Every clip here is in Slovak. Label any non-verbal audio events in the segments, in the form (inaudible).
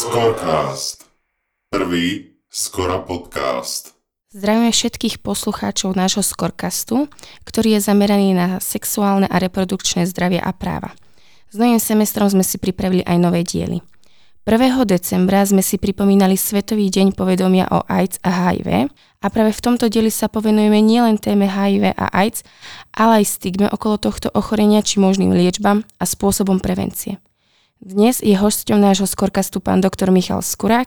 Scorecast. Prvý Skora podcast. Zdravíme všetkých poslucháčov nášho Scorecastu, ktorý je zameraný na sexuálne a reprodukčné zdravie a práva. S novým semestrom sme si pripravili aj nové diely. 1. decembra sme si pripomínali Svetový deň povedomia o AIDS a HIV a práve v tomto dieli sa povenujeme nielen téme HIV a AIDS, ale aj stigme okolo tohto ochorenia či možným liečbám a spôsobom prevencie. Dnes je hosťom nášho skorkastu pán doktor Michal Skurák.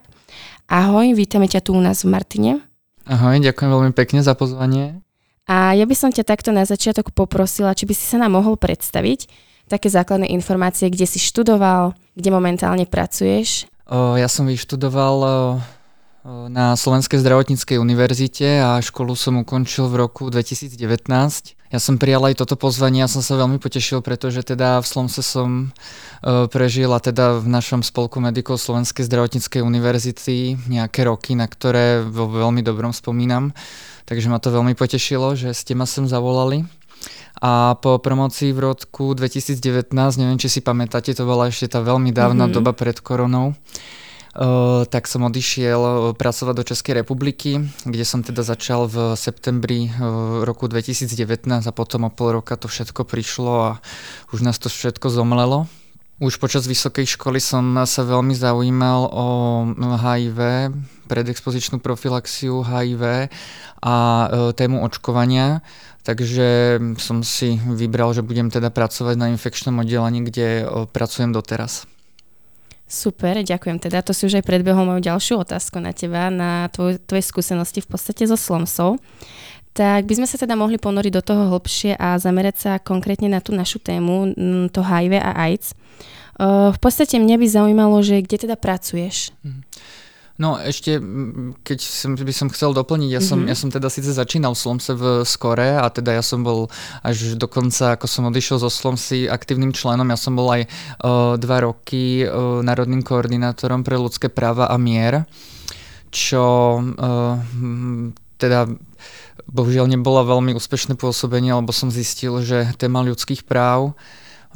Ahoj, vítame ťa tu u nás v Martine. Ahoj, ďakujem veľmi pekne za pozvanie. A ja by som ťa takto na začiatok poprosila, či by si sa nám mohol predstaviť také základné informácie, kde si študoval, kde momentálne pracuješ. O, ja som vyštudoval o, na Slovenskej zdravotníckej univerzite a školu som ukončil v roku 2019. Ja som prijal aj toto pozvanie a som sa veľmi potešil, pretože teda v Slomse som uh, prežil a teda v našom spolku medikov Slovenskej zdravotníckej univerzity nejaké roky, na ktoré vo veľmi dobrom spomínam. Takže ma to veľmi potešilo, že ste ma sem zavolali. A po promocii v roku 2019, neviem, či si pamätáte, to bola ešte tá veľmi dávna mm-hmm. doba pred koronou, tak som odišiel pracovať do Českej republiky, kde som teda začal v septembri roku 2019 a potom o pol roka to všetko prišlo a už nás to všetko zomlelo. Už počas vysokej školy som sa veľmi zaujímal o HIV, predexpozičnú profilaxiu HIV a tému očkovania, takže som si vybral, že budem teda pracovať na infekčnom oddelení, kde pracujem doteraz. Super, ďakujem teda. To si už aj predbehol moju ďalšiu otázku na teba, na tvoj, tvoje skúsenosti v podstate so slomsou. Tak by sme sa teda mohli ponoriť do toho hlbšie a zamerať sa konkrétne na tú našu tému, to HIV a AIDS. V podstate mňa by zaujímalo, že kde teda pracuješ? Mm. No ešte, keď som, by som chcel doplniť, ja som, mm-hmm. ja som teda síce začínal v Slomse v Skore a teda ja som bol až dokonca, ako som odišiel zo Slomsy aktívnym členom, ja som bol aj uh, dva roky uh, národným koordinátorom pre ľudské práva a mier, čo uh, teda bohužiaľ nebolo veľmi úspešné pôsobenie, lebo som zistil, že téma ľudských práv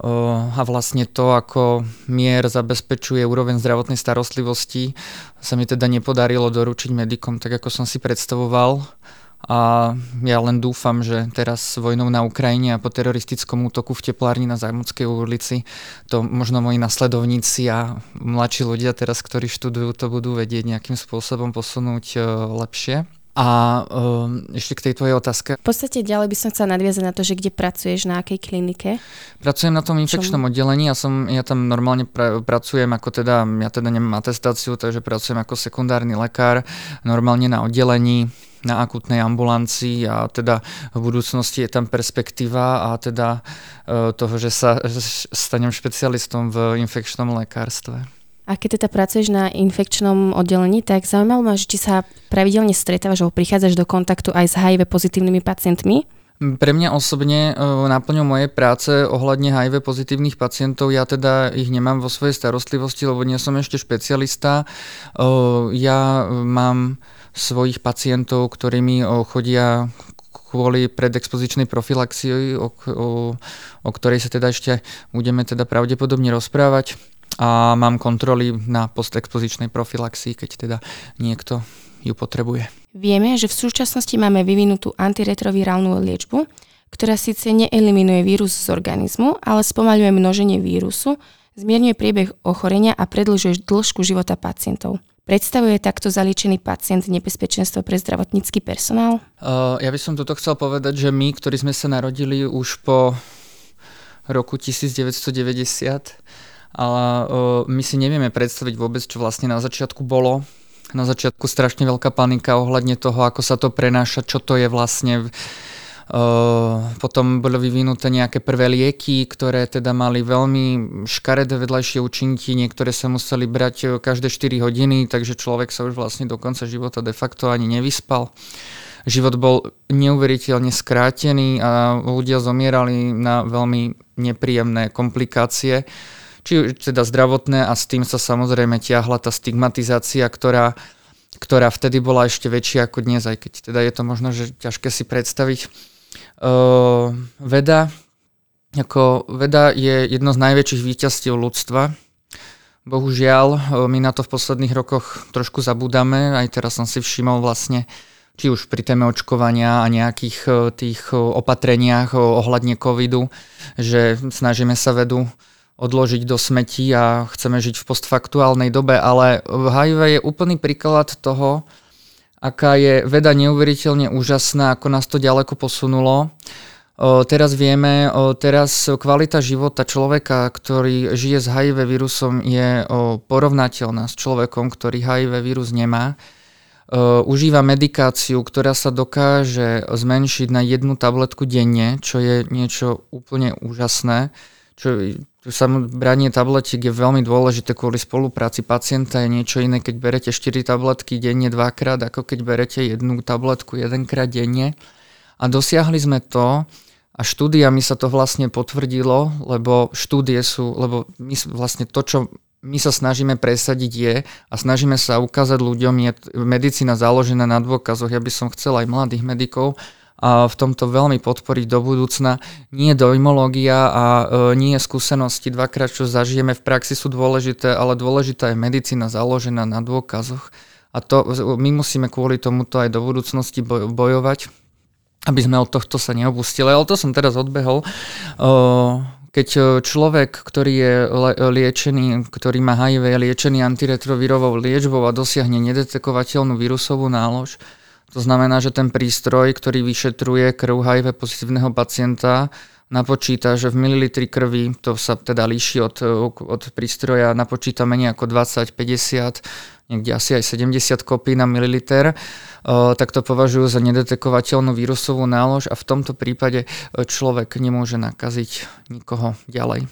a vlastne to, ako mier zabezpečuje úroveň zdravotnej starostlivosti, sa mi teda nepodarilo doručiť medikom tak, ako som si predstavoval. A ja len dúfam, že teraz s vojnou na Ukrajine a po teroristickom útoku v teplárni na Zámodskej ulici to možno moji nasledovníci a mladší ľudia teraz, ktorí študujú, to budú vedieť nejakým spôsobom posunúť lepšie. A um, ešte k tej tvojej otázke. V podstate ďalej by som chcela nadviazať na to, že kde pracuješ, na akej klinike? Pracujem na tom infekčnom Čom? oddelení, ja, som, ja tam normálne pra, pracujem ako teda, ja teda nemám atestáciu, takže pracujem ako sekundárny lekár, normálne na oddelení na akutnej ambulancii a teda v budúcnosti je tam perspektíva a teda uh, toho, že sa stanem špecialistom v infekčnom lekárstve. A keď teda pracuješ na infekčnom oddelení, tak zaujímalo ma, či sa pravidelne stretávaš alebo prichádzaš do kontaktu aj s HIV pozitívnymi pacientmi? Pre mňa osobne e, náplňou mojej práce ohľadne HIV pozitívnych pacientov, ja teda ich nemám vo svojej starostlivosti, lebo nie som ešte špecialista. E, ja mám svojich pacientov, ktorí mi chodia kvôli predexpozičnej profilaxii, o, o, o ktorej sa teda ešte budeme teda pravdepodobne rozprávať a mám kontroly na postexpozičnej profilaxii, keď teda niekto ju potrebuje. Vieme, že v súčasnosti máme vyvinutú antiretrovirálnu liečbu, ktorá síce neeliminuje vírus z organizmu, ale spomaľuje množenie vírusu, zmierňuje priebeh ochorenia a predlžuje dĺžku života pacientov. Predstavuje takto zaliečený pacient nebezpečenstvo pre zdravotnícky personál? Uh, ja by som toto chcel povedať, že my, ktorí sme sa narodili už po roku 1990, ale uh, my si nevieme predstaviť vôbec, čo vlastne na začiatku bolo. Na začiatku strašne veľká panika ohľadne toho, ako sa to prenáša, čo to je vlastne. Uh, potom boli vyvinuté nejaké prvé lieky, ktoré teda mali veľmi škaredé vedľajšie účinky, niektoré sa museli brať každé 4 hodiny, takže človek sa už vlastne do konca života de facto ani nevyspal. Život bol neuveriteľne skrátený a ľudia zomierali na veľmi nepríjemné komplikácie či teda zdravotné a s tým sa samozrejme tiahla tá stigmatizácia, ktorá, ktorá vtedy bola ešte väčšia ako dnes, aj keď teda je to možno že ťažké si predstaviť. Uh, veda, ako veda je jedno z najväčších víťazstiev ľudstva. Bohužiaľ, my na to v posledných rokoch trošku zabúdame. Aj teraz som si všimol vlastne, či už pri téme očkovania a nejakých tých opatreniach ohľadne covidu, že snažíme sa vedu odložiť do smetí a chceme žiť v postfaktuálnej dobe, ale HIV je úplný príklad toho, aká je veda neuveriteľne úžasná, ako nás to ďaleko posunulo. Teraz vieme, teraz kvalita života človeka, ktorý žije s HIV vírusom, je porovnateľná s človekom, ktorý HIV vírus nemá. Užíva medikáciu, ktorá sa dokáže zmenšiť na jednu tabletku denne, čo je niečo úplne úžasné. Čo, branie tabletiek je veľmi dôležité kvôli spolupráci pacienta. Je niečo iné, keď berete 4 tabletky denne dvakrát, ako keď berete jednu tabletku jedenkrát denne. A dosiahli sme to, a štúdiami sa to vlastne potvrdilo, lebo štúdie sú, lebo my vlastne to, čo my sa snažíme presadiť je a snažíme sa ukázať ľuďom, je medicína založená na dôkazoch. Ja by som chcel aj mladých medikov v tomto veľmi podporiť do budúcna. Nie dojmológia a e, nie skúsenosti dvakrát, čo zažijeme v praxi sú dôležité, ale dôležitá je medicína založená na dôkazoch. A to my musíme kvôli tomuto aj do budúcnosti bojovať aby sme od tohto sa neopustili. Ale to som teraz odbehol. Keď človek, ktorý je liečený, ktorý má HIV, je liečený antiretrovírovou liečbou a dosiahne nedetekovateľnú vírusovú nálož, to znamená, že ten prístroj, ktorý vyšetruje krv HIV pozitívneho pacienta, napočíta, že v mililitri krvi, to sa teda líši od, od prístroja, napočíta menej ako 20, 50, niekde asi aj 70 kopí na mililiter, tak to považujú za nedetekovateľnú vírusovú nálož a v tomto prípade e, človek nemôže nakaziť nikoho ďalej.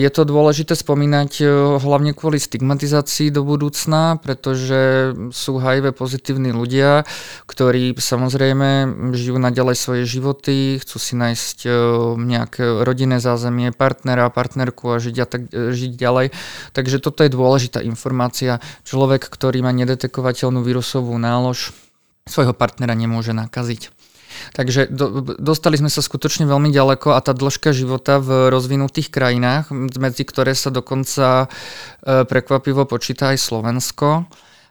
Je to dôležité spomínať hlavne kvôli stigmatizácii do budúcna, pretože sú HIV pozitívni ľudia, ktorí samozrejme žijú naďalej svoje životy, chcú si nájsť nejaké rodinné zázemie, partnera, partnerku a žiť, a tak, e, žiť ďalej. Takže toto je dôležitá informácia. Človek, ktorý má nedetekovateľnú vírusovú nálož, svojho partnera nemôže nakaziť. Takže do, dostali sme sa skutočne veľmi ďaleko a tá dĺžka života v rozvinutých krajinách, medzi ktoré sa dokonca e, prekvapivo počíta aj Slovensko,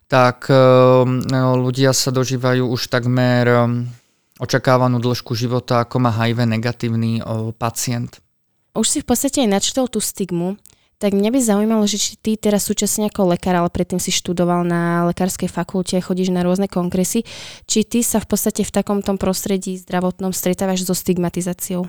tak e, ľudia sa dožívajú už takmer e, očakávanú dĺžku života, ako má HIV negatívny pacient. Už si v podstate aj načítal tú stigmu, tak mňa by zaujímalo, že či ty teraz súčasne ako lekár, ale predtým si študoval na lekárskej fakulte, chodíš na rôzne kongresy, či ty sa v podstate v takomto prostredí zdravotnom stretávaš so stigmatizáciou?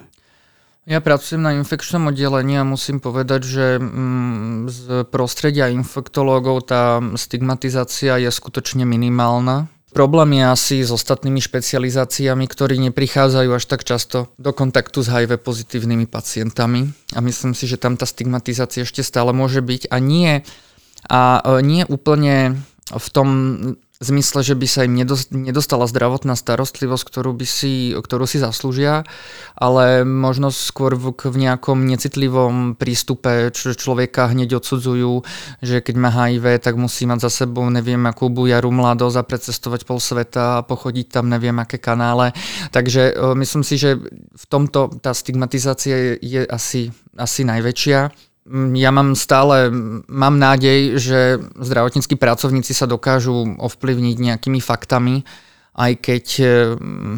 Ja pracujem na infekčnom oddelení a musím povedať, že mm, z prostredia infektológov tá stigmatizácia je skutočne minimálna. Problém je asi s ostatnými špecializáciami, ktorí neprichádzajú až tak často do kontaktu s HIV pozitívnymi pacientami. A myslím si, že tam tá stigmatizácia ešte stále môže byť. A nie, a e, nie úplne v tom zmysle, že by sa im nedostala zdravotná starostlivosť, ktorú, by si, ktorú si zaslúžia, ale možno skôr v, v nejakom necitlivom prístupe, čo človeka hneď odsudzujú, že keď má HIV, tak musí mať za sebou neviem akú bujaru mladosť a precestovať pol sveta a pochodiť tam neviem aké kanále. Takže e, myslím si, že v tomto tá stigmatizácia je, je asi, asi najväčšia. Mm, ja mám stále, mám nádej, že zdravotníckí pracovníci sa dokážu ovplyvniť nejakými faktami, aj keď, mm,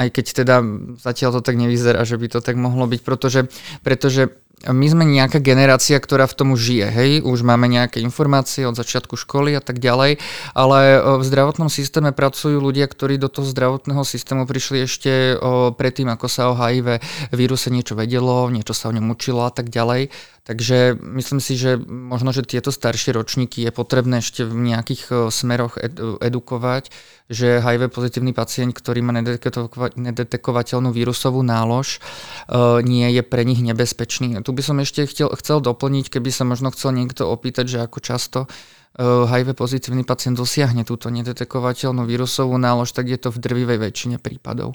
aj keď teda zatiaľ to tak nevyzerá, že by to tak mohlo byť, pretože, pretože my sme nejaká generácia, ktorá v tom žije, hej, už máme nejaké informácie od začiatku školy a tak ďalej, ale v zdravotnom systéme pracujú ľudia, ktorí do toho zdravotného systému prišli ešte predtým, ako sa o HIV víruse niečo vedelo, niečo sa o ňom učilo a tak ďalej. Takže myslím si, že možno, že tieto staršie ročníky je potrebné ešte v nejakých smeroch edukovať, že HIV pozitívny pacient, ktorý má nedetekovateľnú vírusovú nálož, nie je pre nich nebezpečný. Tu by som ešte chcel, chcel doplniť, keby sa možno chcel niekto opýtať, že ako často HIV pozitívny pacient dosiahne túto nedetekovateľnú vírusovú nálož, tak je to v drvivej väčšine prípadov.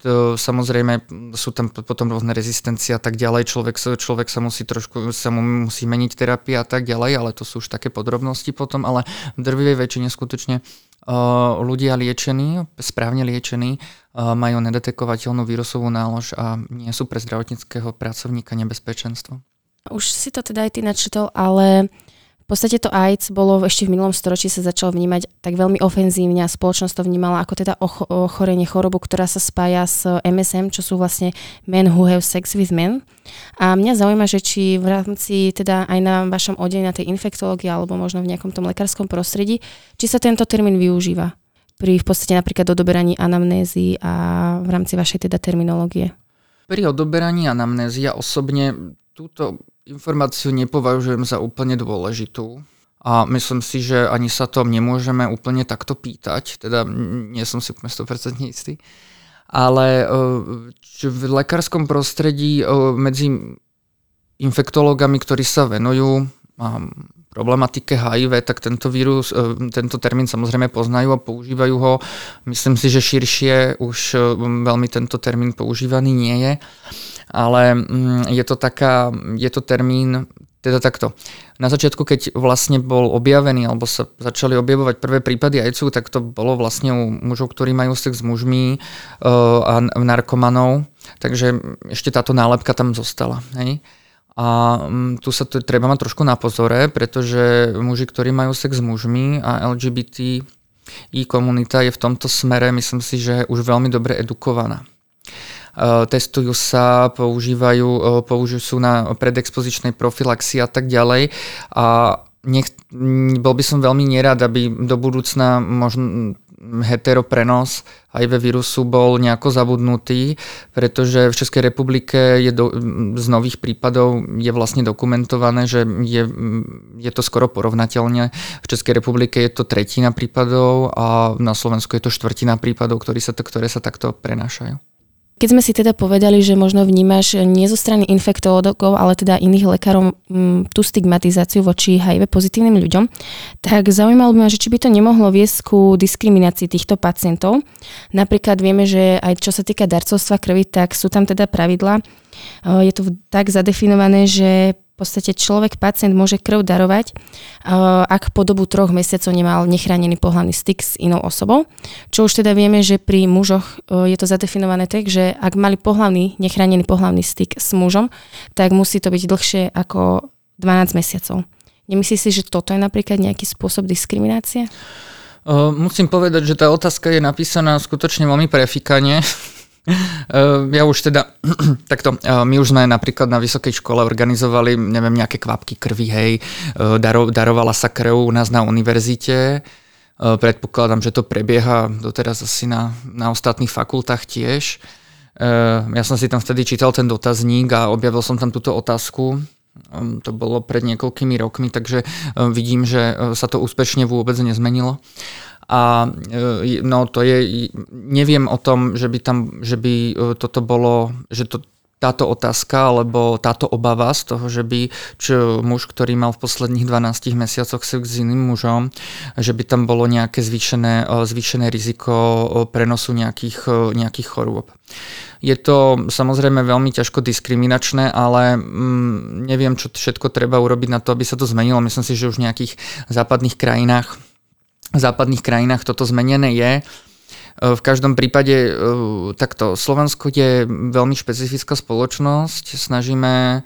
To, samozrejme sú tam potom rôzne rezistencie a tak ďalej, človek, človek sa musí trošku, sa mu musí meniť terapia a tak ďalej, ale to sú už také podrobnosti potom, ale v drvivej väčšine skutočne uh, ľudia liečení, správne liečení, uh, majú nedetekovateľnú vírusovú nálož a nie sú pre zdravotníckého pracovníka nebezpečenstvo. Už si to teda aj ty načetol, ale v podstate to AIDS bolo ešte v minulom storočí sa začalo vnímať tak veľmi ofenzívne a spoločnosť to vnímala ako teda ochorenie chorobu, ktorá sa spája s MSM, čo sú vlastne Men Who Have Sex with Men. A mňa zaujíma, že či v rámci teda aj na vašom oddeli na tej infektológii alebo možno v nejakom tom lekárskom prostredí, či sa tento termín využíva pri v podstate napríklad odoberaní anamnézy a v rámci vašej teda terminológie. Pri odoberaní anamnézy ja osobne túto informáciu nepovažujem za úplne dôležitú. A myslím si, že ani sa to nemôžeme úplne takto pýtať, teda nie som si úplne 100% istý. Ale e, v lekárskom prostredí e, medzi infektológami, ktorí sa venujú problematike HIV, tak tento vírus, e, tento termín samozrejme poznajú a používajú ho. Myslím si, že širšie už veľmi tento termín používaný nie je ale mm, je to taká, je to termín, teda takto. Na začiatku, keď vlastne bol objavený, alebo sa začali objavovať prvé prípady ajcu, tak to bolo vlastne u mužov, ktorí majú sex s mužmi uh, a narkomanov, takže ešte táto nálepka tam zostala. Hej? A um, tu sa to treba mať trošku na pozore, pretože muži, ktorí majú sex s mužmi a LGBT i komunita je v tomto smere, myslím si, že už veľmi dobre edukovaná. Eh, testujú sa, používajú, eh, použijú sú na predexpozičnej profilaxii a tak ďalej. A nech, bol by som veľmi nerad, aby do budúcna možno heteroprenos ve vírusu bol nejako zabudnutý, pretože v Českej republike je do, z nových prípadov je vlastne dokumentované, že je, je to skoro porovnateľne. V Českej republike je to tretina prípadov a na Slovensku je to štvrtina prípadov, ktoré sa, ktoré sa takto prenášajú. Keď sme si teda povedali, že možno vnímaš nie zo strany infektológov, ale teda iných lekárov m, tú stigmatizáciu voči HIV pozitívnym ľuďom, tak zaujímalo by ma, že či by to nemohlo viesť ku diskriminácii týchto pacientov. Napríklad vieme, že aj čo sa týka darcovstva krvi, tak sú tam teda pravidla. Je to tak zadefinované, že podstate človek, pacient môže krv darovať, uh, ak po dobu troch mesiacov nemal nechránený pohľadný styk s inou osobou. Čo už teda vieme, že pri mužoch uh, je to zadefinované tak, že ak mali pohľadný, nechránený pohľadný styk s mužom, tak musí to byť dlhšie ako 12 mesiacov. Nemyslíš si, že toto je napríklad nejaký spôsob diskriminácie? Uh, musím povedať, že tá otázka je napísaná skutočne veľmi prefikane. Eh, ja už teda, (clears throat) takto, eh, my už sme napríklad na vysokej škole organizovali, neviem, nejaké kvapky krvi, hej, eh, daro, darovala sa krv u nás na univerzite, predpokladám, že to prebieha doteraz asi na, na ostatných fakultách tiež. Ja som si tam vtedy čítal ten dotazník a objavil som tam túto otázku, ehm, to bolo pred niekoľkými rokmi, takže vidím, že sa to úspešne vôbec nezmenilo. A e, no to je, neviem o tom, že by tam, že by e, toto bolo, že to, táto otázka alebo táto obava z toho, že by čo muž, ktorý mal v posledných 12 mesiacoch sex s iným mužom, že by tam bolo nejaké zvýšené, e, zvýšené riziko prenosu nejakých, nejakých chorôb. Je to samozrejme veľmi ťažko diskriminačné, ale mm, neviem, čo všetko treba urobiť na to, aby sa to zmenilo. Myslím si, že už v nejakých západných krajinách západných krajinách toto zmenené je. E, v každom prípade e, takto Slovensko je veľmi špecifická spoločnosť, snažíme,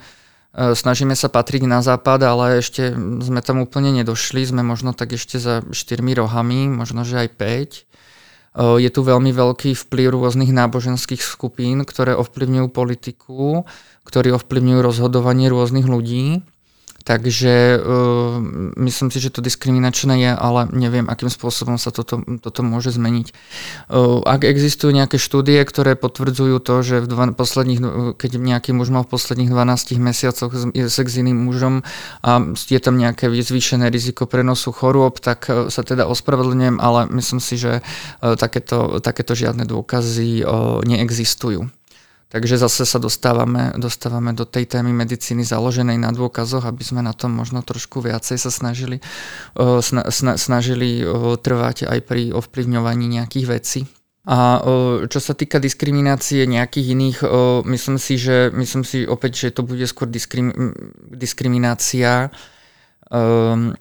e, snažíme sa patriť na západ, ale ešte sme tam úplne nedošli, sme možno tak ešte za štyrmi rohami, možno že aj 5. Je tu veľmi veľký vplyv rôznych náboženských skupín, ktoré ovplyvňujú politiku, ktorí ovplyvňujú rozhodovanie rôznych ľudí. Takže uh, myslím si, že to diskriminačné je, ale neviem, akým spôsobom sa toto, toto môže zmeniť. Uh, ak existujú nejaké štúdie, ktoré potvrdzujú to, že v dva, posledných, keď nejaký muž mal v posledných 12 mesiacoch sex s iným mužom a je tam nejaké zvýšené riziko prenosu chorôb, tak sa teda ospravedlňujem, ale myslím si, že uh, takéto, takéto žiadne dôkazy uh, neexistujú. Takže zase sa dostávame, dostávame do tej témy medicíny založenej na dôkazoch, aby sme na tom možno trošku viacej sa snažili, sna, sna, snažili trvať aj pri ovplyvňovaní nejakých vecí. A čo sa týka diskriminácie nejakých iných, myslím si, že myslím si opäť, že to bude skôr diskrim, diskriminácia um,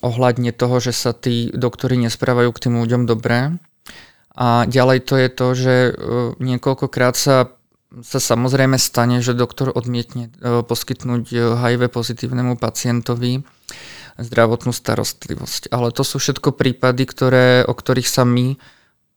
ohľadne toho, že sa tí doktory nesprávajú k tým ľuďom dobre. A ďalej to je to, že niekoľkokrát sa sa samozrejme stane, že doktor odmietne e, poskytnúť HIV pozitívnemu pacientovi zdravotnú starostlivosť. Ale to sú všetko prípady, ktoré, o ktorých sa my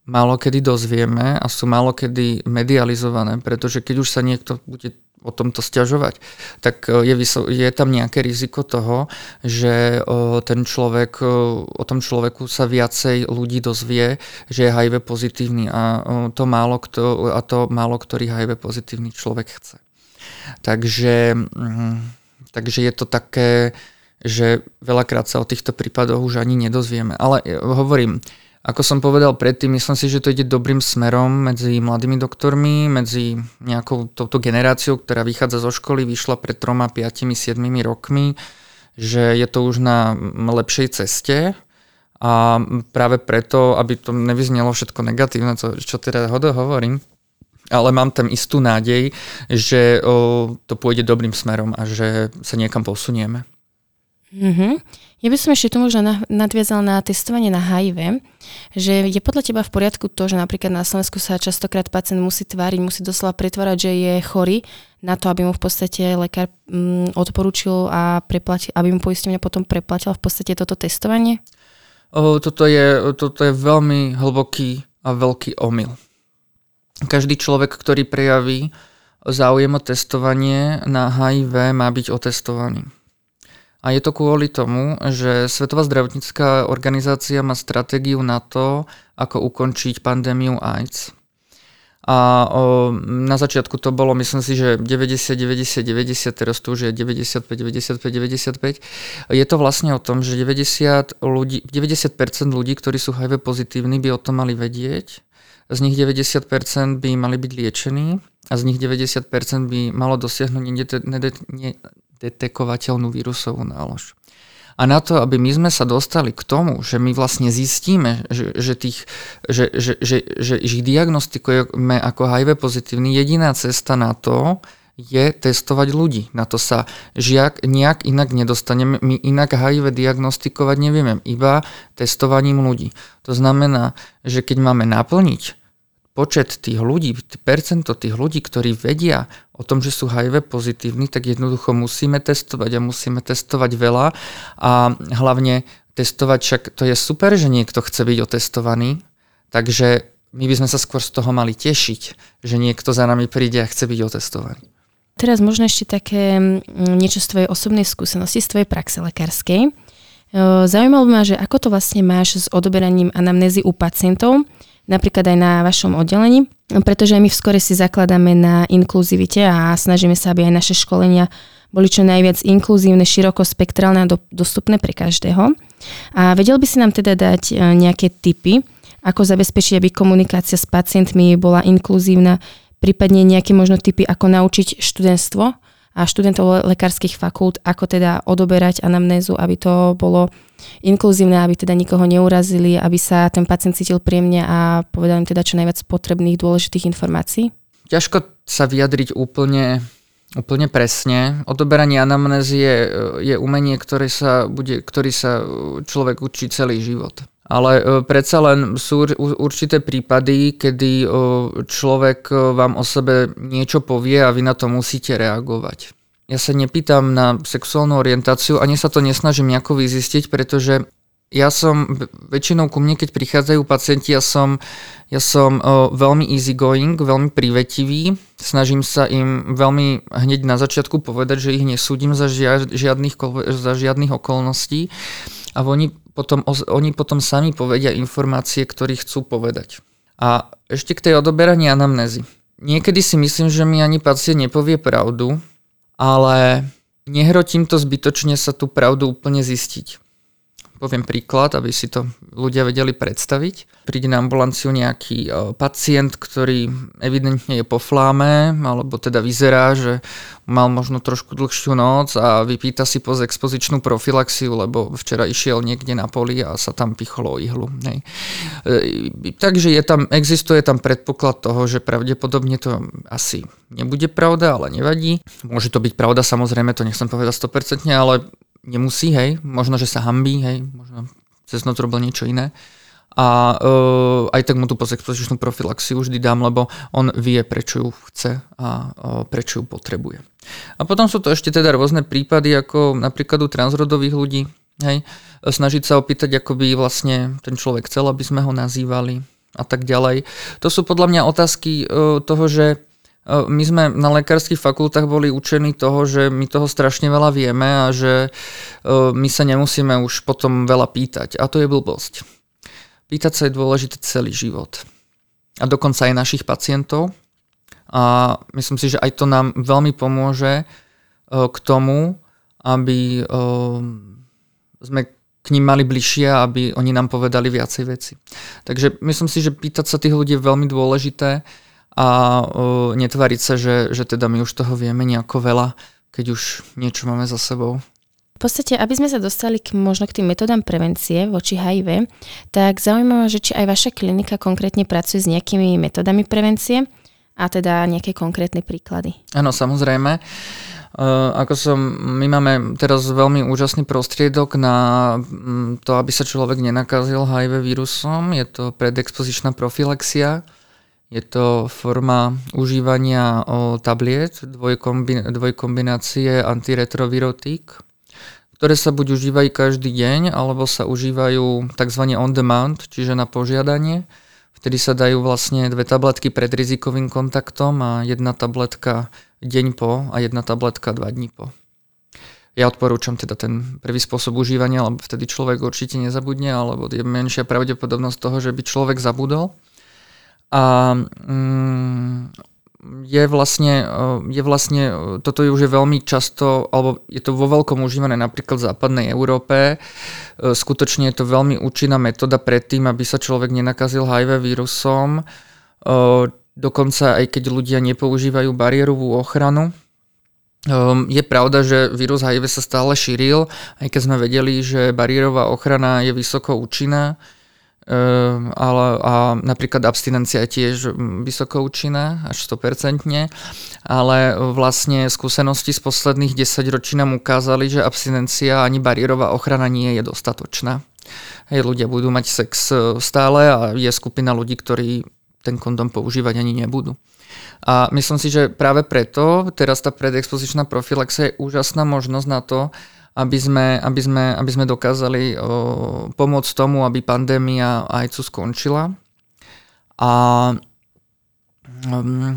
málo dozvieme a sú málo kedy medializované, pretože keď už sa niekto bude o tomto stiažovať, tak e, je, je tam nejaké riziko toho, že ten človek, o tom človeku sa viacej ľudí dozvie, že je HIV pozitívny a to málo, kto, a to málo ktorý HIV pozitívny človek chce. Takže, mm, takže je to také, že veľakrát sa o týchto prípadoch už ani nedozvieme. Ale e, hovorím, ako som povedal predtým, myslím si, že to ide dobrým smerom medzi mladými doktormi, medzi nejakou touto generáciou, ktorá vychádza zo školy, vyšla pred troma, piatimi, siedmimi rokmi, že je to už na lepšej ceste a práve preto, aby to nevyznelo všetko negatívne, čo, čo teda hodo hovorím, ale mám tam istú nádej, že o, to pôjde dobrým smerom a že sa niekam posunieme. Mm-hmm. Ja by som ešte tu možno nadviazal na testovanie na HIV, že je podľa teba v poriadku to, že napríklad na Slovensku sa častokrát pacient musí tváriť, musí doslova pretvárať, že je chorý na to, aby mu v podstate lekár mm, odporúčil a preplatil, aby mu poistenie potom preplatila v podstate toto testovanie? O, toto, je, toto je veľmi hlboký a veľký omyl. Každý človek, ktorý prejaví záujem o testovanie na HIV, má byť otestovaný. A je to kvôli tomu, že Svetová zdravotnícká organizácia má stratégiu na to, ako ukončiť pandémiu AIDS. A o, na začiatku to bolo, myslím si, že 90, 90, 90, teraz tu už je 95, 95, 95. Je to vlastne o tom, že 90, ľudí, 90% ľudí, ktorí sú HIV pozitívni, by o tom mali vedieť. Z nich 90% by mali byť liečení a z nich 90% by malo dosiahnuť detekovateľnú vírusovú nálož. A na to, aby my sme sa dostali k tomu, že my vlastne zistíme, že, že, tých, že, že, že, že ich diagnostikujeme ako HIV pozitívny, jediná cesta na to je testovať ľudí. Na to sa žiak nejak inak nedostaneme. My inak HIV diagnostikovať nevieme, iba testovaním ľudí. To znamená, že keď máme naplniť počet tých ľudí, percento tých ľudí, ktorí vedia o tom, že sú HIV pozitívni, tak jednoducho musíme testovať a musíme testovať veľa a hlavne testovať, však to je super, že niekto chce byť otestovaný, takže my by sme sa skôr z toho mali tešiť, že niekto za nami príde a chce byť otestovaný. Teraz možno ešte také mm, niečo z tvojej osobnej skúsenosti, z tvojej praxe lekárskej. Zaujímalo ma, že ako to vlastne máš s odoberaním anamnézy u pacientov, napríklad aj na vašom oddelení, pretože my v skore si zakladáme na inkluzivite a snažíme sa, aby aj naše školenia boli čo najviac inkluzívne, širokospektrálne a do, dostupné pre každého. A vedel by si nám teda dať e, nejaké tipy, ako zabezpečiť, aby komunikácia s pacientmi bola inkluzívna, prípadne nejaké možno typy, ako naučiť študentstvo a študentov lekárskych fakult, ako teda odoberať anamnézu, aby to bolo inkluzívne, aby teda nikoho neurazili, aby sa ten pacient cítil príjemne a povedal im teda čo najviac potrebných dôležitých informácií? Ťažko sa vyjadriť úplne Úplne presne. Odoberanie anamnézy je, je umenie, ktoré sa bude, ktorý sa človek učí celý život. Ale e, predsa len sú určité prípady, kedy e, človek e, vám o sebe niečo povie a vy na to musíte reagovať. Ja sa nepýtam na sexuálnu orientáciu, ani sa to nesnažím nejako vyzistiť, pretože ja som, väčšinou ku mne, keď prichádzajú pacienti, ja som, ja som veľmi easygoing, veľmi privetivý, snažím sa im veľmi hneď na začiatku povedať, že ich nesúdim za, žia, žiadnych, za žiadnych okolností a oni potom, oni potom sami povedia informácie, ktoré chcú povedať. A ešte k tej odoberaní anamnézy. Niekedy si myslím, že mi ani pacient nepovie pravdu, ale nehrotím to zbytočne sa tú pravdu úplne zistiť. Poviem príklad, aby si to ľudia vedeli predstaviť. Príde na ambulanciu nejaký e, pacient, ktorý evidentne je po fláme, alebo teda vyzerá, že mal možno trošku dlhšiu noc a vypýta si poz expozičnú profilaxiu, lebo včera išiel niekde na poli a sa tam pichlo ihlu. Nej. E, takže je tam, existuje tam predpoklad toho, že pravdepodobne to asi nebude pravda, ale nevadí. Môže to byť pravda, samozrejme, to nechcem povedať 100%, ale nemusí, hej, možno, že sa hambí, hej, možno cez noc robil niečo iné. a uh, aj tak mu tú postexpozičnú profilaxiu vždy dám, lebo on vie, prečo ju chce a uh, prečo ju potrebuje. A potom sú to ešte teda rôzne prípady, ako napríklad u transrodových ľudí, hej, snažiť sa opýtať, ako by vlastne ten človek chcel, aby sme ho nazývali a tak ďalej. To sú podľa mňa otázky uh, toho, že my sme na lekárskych fakultách boli učení toho, že my toho strašne veľa vieme a že my sa nemusíme už potom veľa pýtať. A to je blbosť. Pýtať sa je dôležité celý život. A dokonca aj našich pacientov. A myslím si, že aj to nám veľmi pomôže e, k tomu, aby e, sme k ním mali bližšie aby oni nám povedali viacej veci. Takže myslím si, že pýtať sa tých ľudí je veľmi dôležité a e, netvariť sa, že, že teda my už toho vieme nejako veľa, keď už niečo máme za sebou. V podstate, aby sme sa dostali k, možno k tým metodám prevencie voči HIV, tak zaujímavé, že či aj vaša klinika konkrétne pracuje s nejakými metodami prevencie a teda nejaké konkrétne príklady. Áno, samozrejme. Uh, ako som, my máme teraz veľmi úžasný prostriedok na mm, to, aby sa človek nenakazil HIV vírusom. Je to predexpozičná profilaxia. Je to forma užívania tabliet dvojkombinácie antiretrovirotík ktoré sa buď užívajú každý deň, alebo sa užívajú tzv. on demand, čiže na požiadanie. Vtedy sa dajú vlastne dve tabletky pred rizikovým kontaktom a jedna tabletka deň po a jedna tabletka dva dní po. Ja odporúčam teda ten prvý spôsob užívania, lebo vtedy človek určite nezabudne, alebo je menšia pravdepodobnosť toho, že by človek zabudol. A mm, je vlastne, eh, je vlastne, eh, toto už je veľmi často, alebo je to vo veľkom užívané napríklad v západnej Európe. Eh, skutočne je to veľmi účinná metóda predtým, aby sa človek nenakazil HIV vírusom. Dokonca aj keď ľudia nepoužívajú bariérovú ochranu, je pravda, že vírus HIV sa stále šíril, aj keď sme vedeli, že bariérová ochrana je vysoko účinná. Ehm, ale, a napríklad abstinencia je tiež vysoko až 100%, ale vlastne skúsenosti z posledných 10 ročí nám ukázali, že abstinencia ani bariérová ochrana nie je dostatočná. Hej, ľudia budú mať sex e, stále a je skupina ľudí, ktorí ten kondom používať ani nebudú. A myslím si, že práve preto teraz tá predexpozičná profilaxia je úžasná možnosť na to, aby sme, aby sme, aby sme dokázali pomôcť tomu, aby pandémia AIDSu skončila. A um,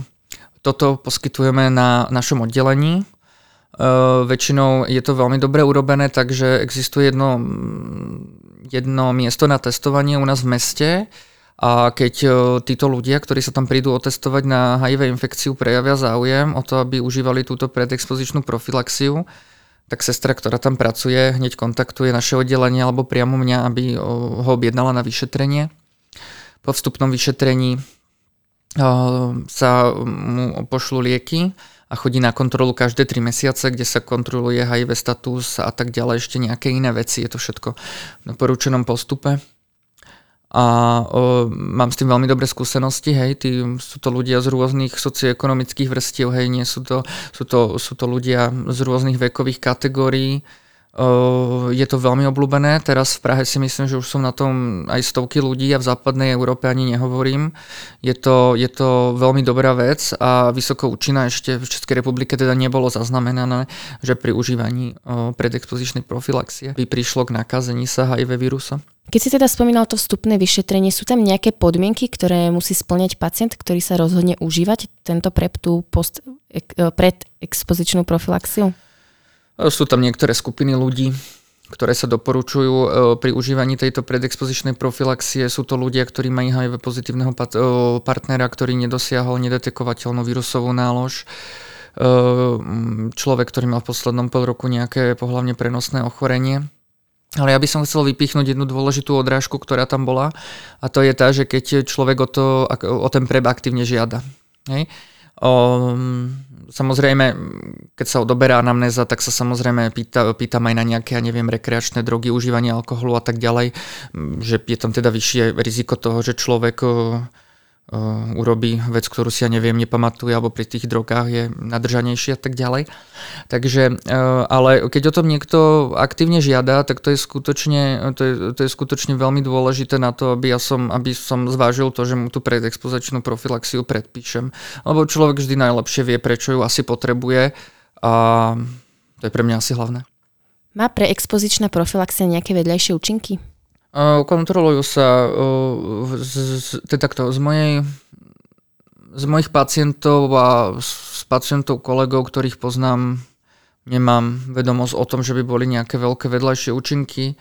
toto poskytujeme na našom oddelení. Uh, väčšinou je to veľmi dobre urobené, takže existuje jedno, jedno miesto na testovanie u nás v meste a keď uh, títo ľudia, ktorí sa tam prídu otestovať na HIV infekciu, prejavia záujem o to, aby užívali túto predexpozičnú profilaxiu, tak sestra, ktorá tam pracuje, hneď kontaktuje naše oddelenie alebo priamo mňa, aby ho objednala na vyšetrenie. Po vstupnom vyšetrení sa mu pošlu lieky a chodí na kontrolu každé 3 mesiace, kde sa kontroluje HIV status a tak ďalej, ešte nejaké iné veci. Je to všetko na poručenom postupe a o, mám s tým veľmi dobré skúsenosti, hej, tí, sú to ľudia z rôznych socioekonomických vrstiev, hej, nie sú to, sú to, sú to ľudia z rôznych vekových kategórií, je to veľmi obľúbené, teraz v Prahe si myslím, že už sú na tom aj stovky ľudí a v západnej Európe ani nehovorím, je to, je to veľmi dobrá vec a vysoko účinná ešte v Českej republike teda nebolo zaznamenané, že pri užívaní o, predexpozičnej profilaxie by prišlo k nakazení sa HIV vírusa. Keď si teda spomínal to vstupné vyšetrenie, sú tam nejaké podmienky, ktoré musí splňať pacient, ktorý sa rozhodne užívať tento PrEP, tú post, e, predexpozičnú profilaxiu? Sú tam niektoré skupiny ľudí, ktoré sa doporučujú e, pri užívaní tejto predexpozičnej profilaxie. Sú to ľudia, ktorí majú HIV pozitívneho e, partnera, ktorý nedosiahol nedetekovateľnú vírusovú nálož človek, ktorý mal v poslednom pol roku nejaké pohľavne prenosné ochorenie ale ja by som chcel vypichnúť jednu dôležitú odrážku, ktorá tam bola a to je tá, že keď človek o, to, o ten preb aktívne žiada. Hej? O, samozrejme, keď sa odoberá anamnéza, tak sa samozrejme pýta, pýtam aj na nejaké, ja neviem, rekreačné drogy, užívanie alkoholu a tak ďalej, že je tam teda vyššie riziko toho, že človek urobí vec, ktorú si ja neviem, nepamatuje, alebo pri tých drogách je nadržanejší a tak ďalej. Takže, uh, ale keď o tom niekto aktívne žiada, tak to je skutočne, to je, to je skutočne veľmi dôležité na to, aby, ja som, aby som zvážil to, že mu tú predexpozačnú profilaxiu predpíšem. Lebo človek vždy najlepšie vie, prečo ju asi potrebuje a to je pre mňa asi hlavné. Má preexpozičná profilaxia nejaké vedľajšie účinky? Kontrolujú sa z, z, teda takto, z mojej z mojich pacientov a z pacientov kolegov, ktorých poznám, nemám vedomosť o tom, že by boli nejaké veľké vedľajšie účinky.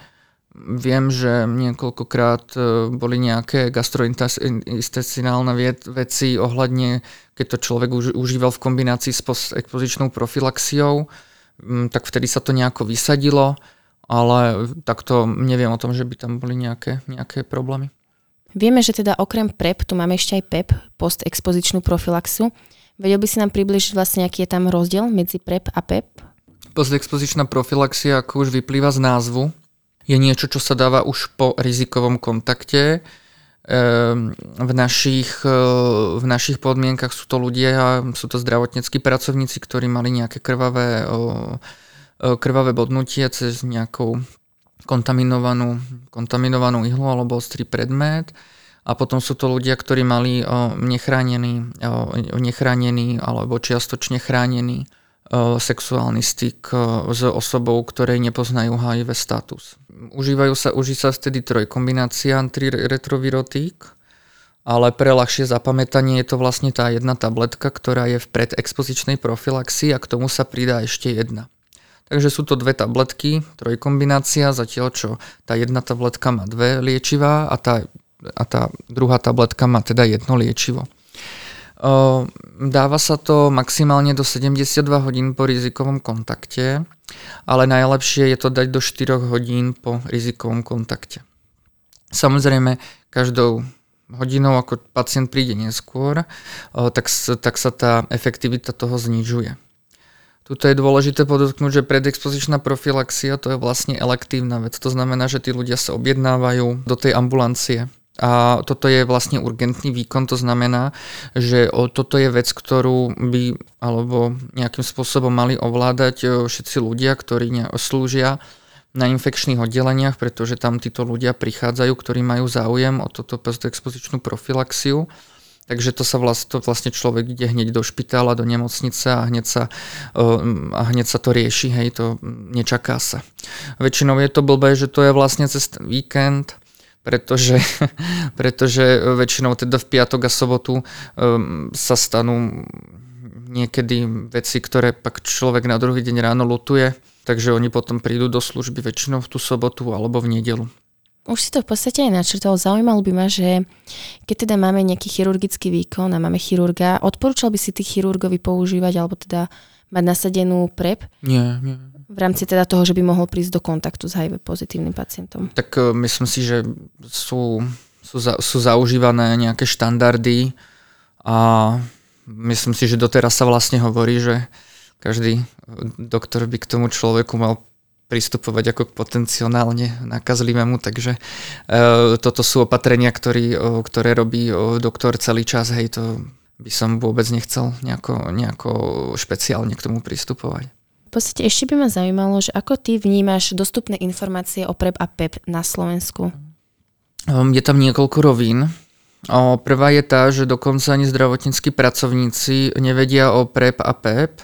Viem, že niekoľkokrát e, boli nejaké gastrointestinálne veci ohľadne, keď to človek užíval v kombinácii s expozičnou profilaxiou, tak vtedy sa to nejako vysadilo ale takto neviem o tom, že by tam boli nejaké, nejaké problémy. Vieme, že teda okrem PrEP tu máme ešte aj PEP, postexpozičnú profilaxiu. Vedel by si nám približiť vlastne, aký je tam rozdiel medzi PrEP a PEP? Postexpozičná profilaxia, ako už vyplýva z názvu, je niečo, čo sa dáva už po rizikovom kontakte. Ehm, v našich, e, v našich podmienkach sú to ľudia, sú to zdravotníckí pracovníci, ktorí mali nejaké krvavé krvavé bodnutie cez nejakou kontaminovanú, kontaminovanú ihlu alebo ostrý predmet. A potom sú to ľudia, ktorí mali e, nechránený, e, nechránený alebo čiastočne chránený sexuálny styk s osobou, ktorej nepoznajú HIV status. Užívajú sa, uží sa vtedy trojkombinácia antiretrovirotík, ale pre ľahšie zapamätanie je to vlastne tá jedna tabletka, ktorá je v predexpozičnej profilaxii a k tomu sa pridá ešte jedna. Takže sú to dve tabletky, trojkombinácia, zatiaľ čo tá jedna tabletka má dve liečivá a tá, a tá druhá tabletka má teda jedno liečivo. Dáva sa to maximálne do 72 hodín po rizikovom kontakte, ale najlepšie je to dať do 4 hodín po rizikovom kontakte. Samozrejme, každou hodinou, ako pacient príde neskôr, tak, tak sa tá efektivita toho znižuje. Tuto je dôležité podotknúť, že predexpozičná profilaxia to je vlastne elektívna vec. To znamená, že tí ľudia sa objednávajú do tej ambulancie. A toto je vlastne urgentný výkon, to znamená, že toto je vec, ktorú by alebo nejakým spôsobom mali ovládať všetci ľudia, ktorí slúžia na infekčných oddeleniach, pretože tam títo ľudia prichádzajú, ktorí majú záujem o toto postexpozičnú profilaxiu Takže to sa vlastne, to vlastne človek ide hneď do špitála, do nemocnice a hneď sa, a hneď sa to rieši, hej, to nečaká sa. Väčšinou je to blbé, že to je vlastne cez víkend, pretože, (laughs) pretože väčšinou teda v piatok a sobotu um, sa stanú niekedy veci, ktoré pak človek na druhý deň ráno lutuje, takže oni potom prídu do služby väčšinou v tú sobotu alebo v nedelu. Už si to v podstate aj načrtol. Zaujímalo by ma, že keď teda máme nejaký chirurgický výkon a máme chirurga, odporúčal by si tých chirurgovi používať alebo teda mať nasadenú PrEP? Nie, nie. V rámci teda toho, že by mohol prísť do kontaktu s HIV pozitívnym pacientom. Tak uh, myslím si, že sú, sú, za, sú zaužívané nejaké štandardy a myslím si, že doteraz sa vlastne hovorí, že každý doktor by k tomu človeku mal pristupovať ako k potenciálne nakazlivému, takže e, toto sú opatrenia, ktorý, o, ktoré robí o, doktor celý čas, hej, to by som vôbec nechcel nejako, nejako špeciálne k tomu pristupovať. V podstate ešte by ma zaujímalo, že ako ty vnímaš dostupné informácie o PrEP a PEP na Slovensku? Um, je tam niekoľko rovín. O, prvá je tá, že dokonca ani zdravotníckí pracovníci nevedia o PrEP a PEP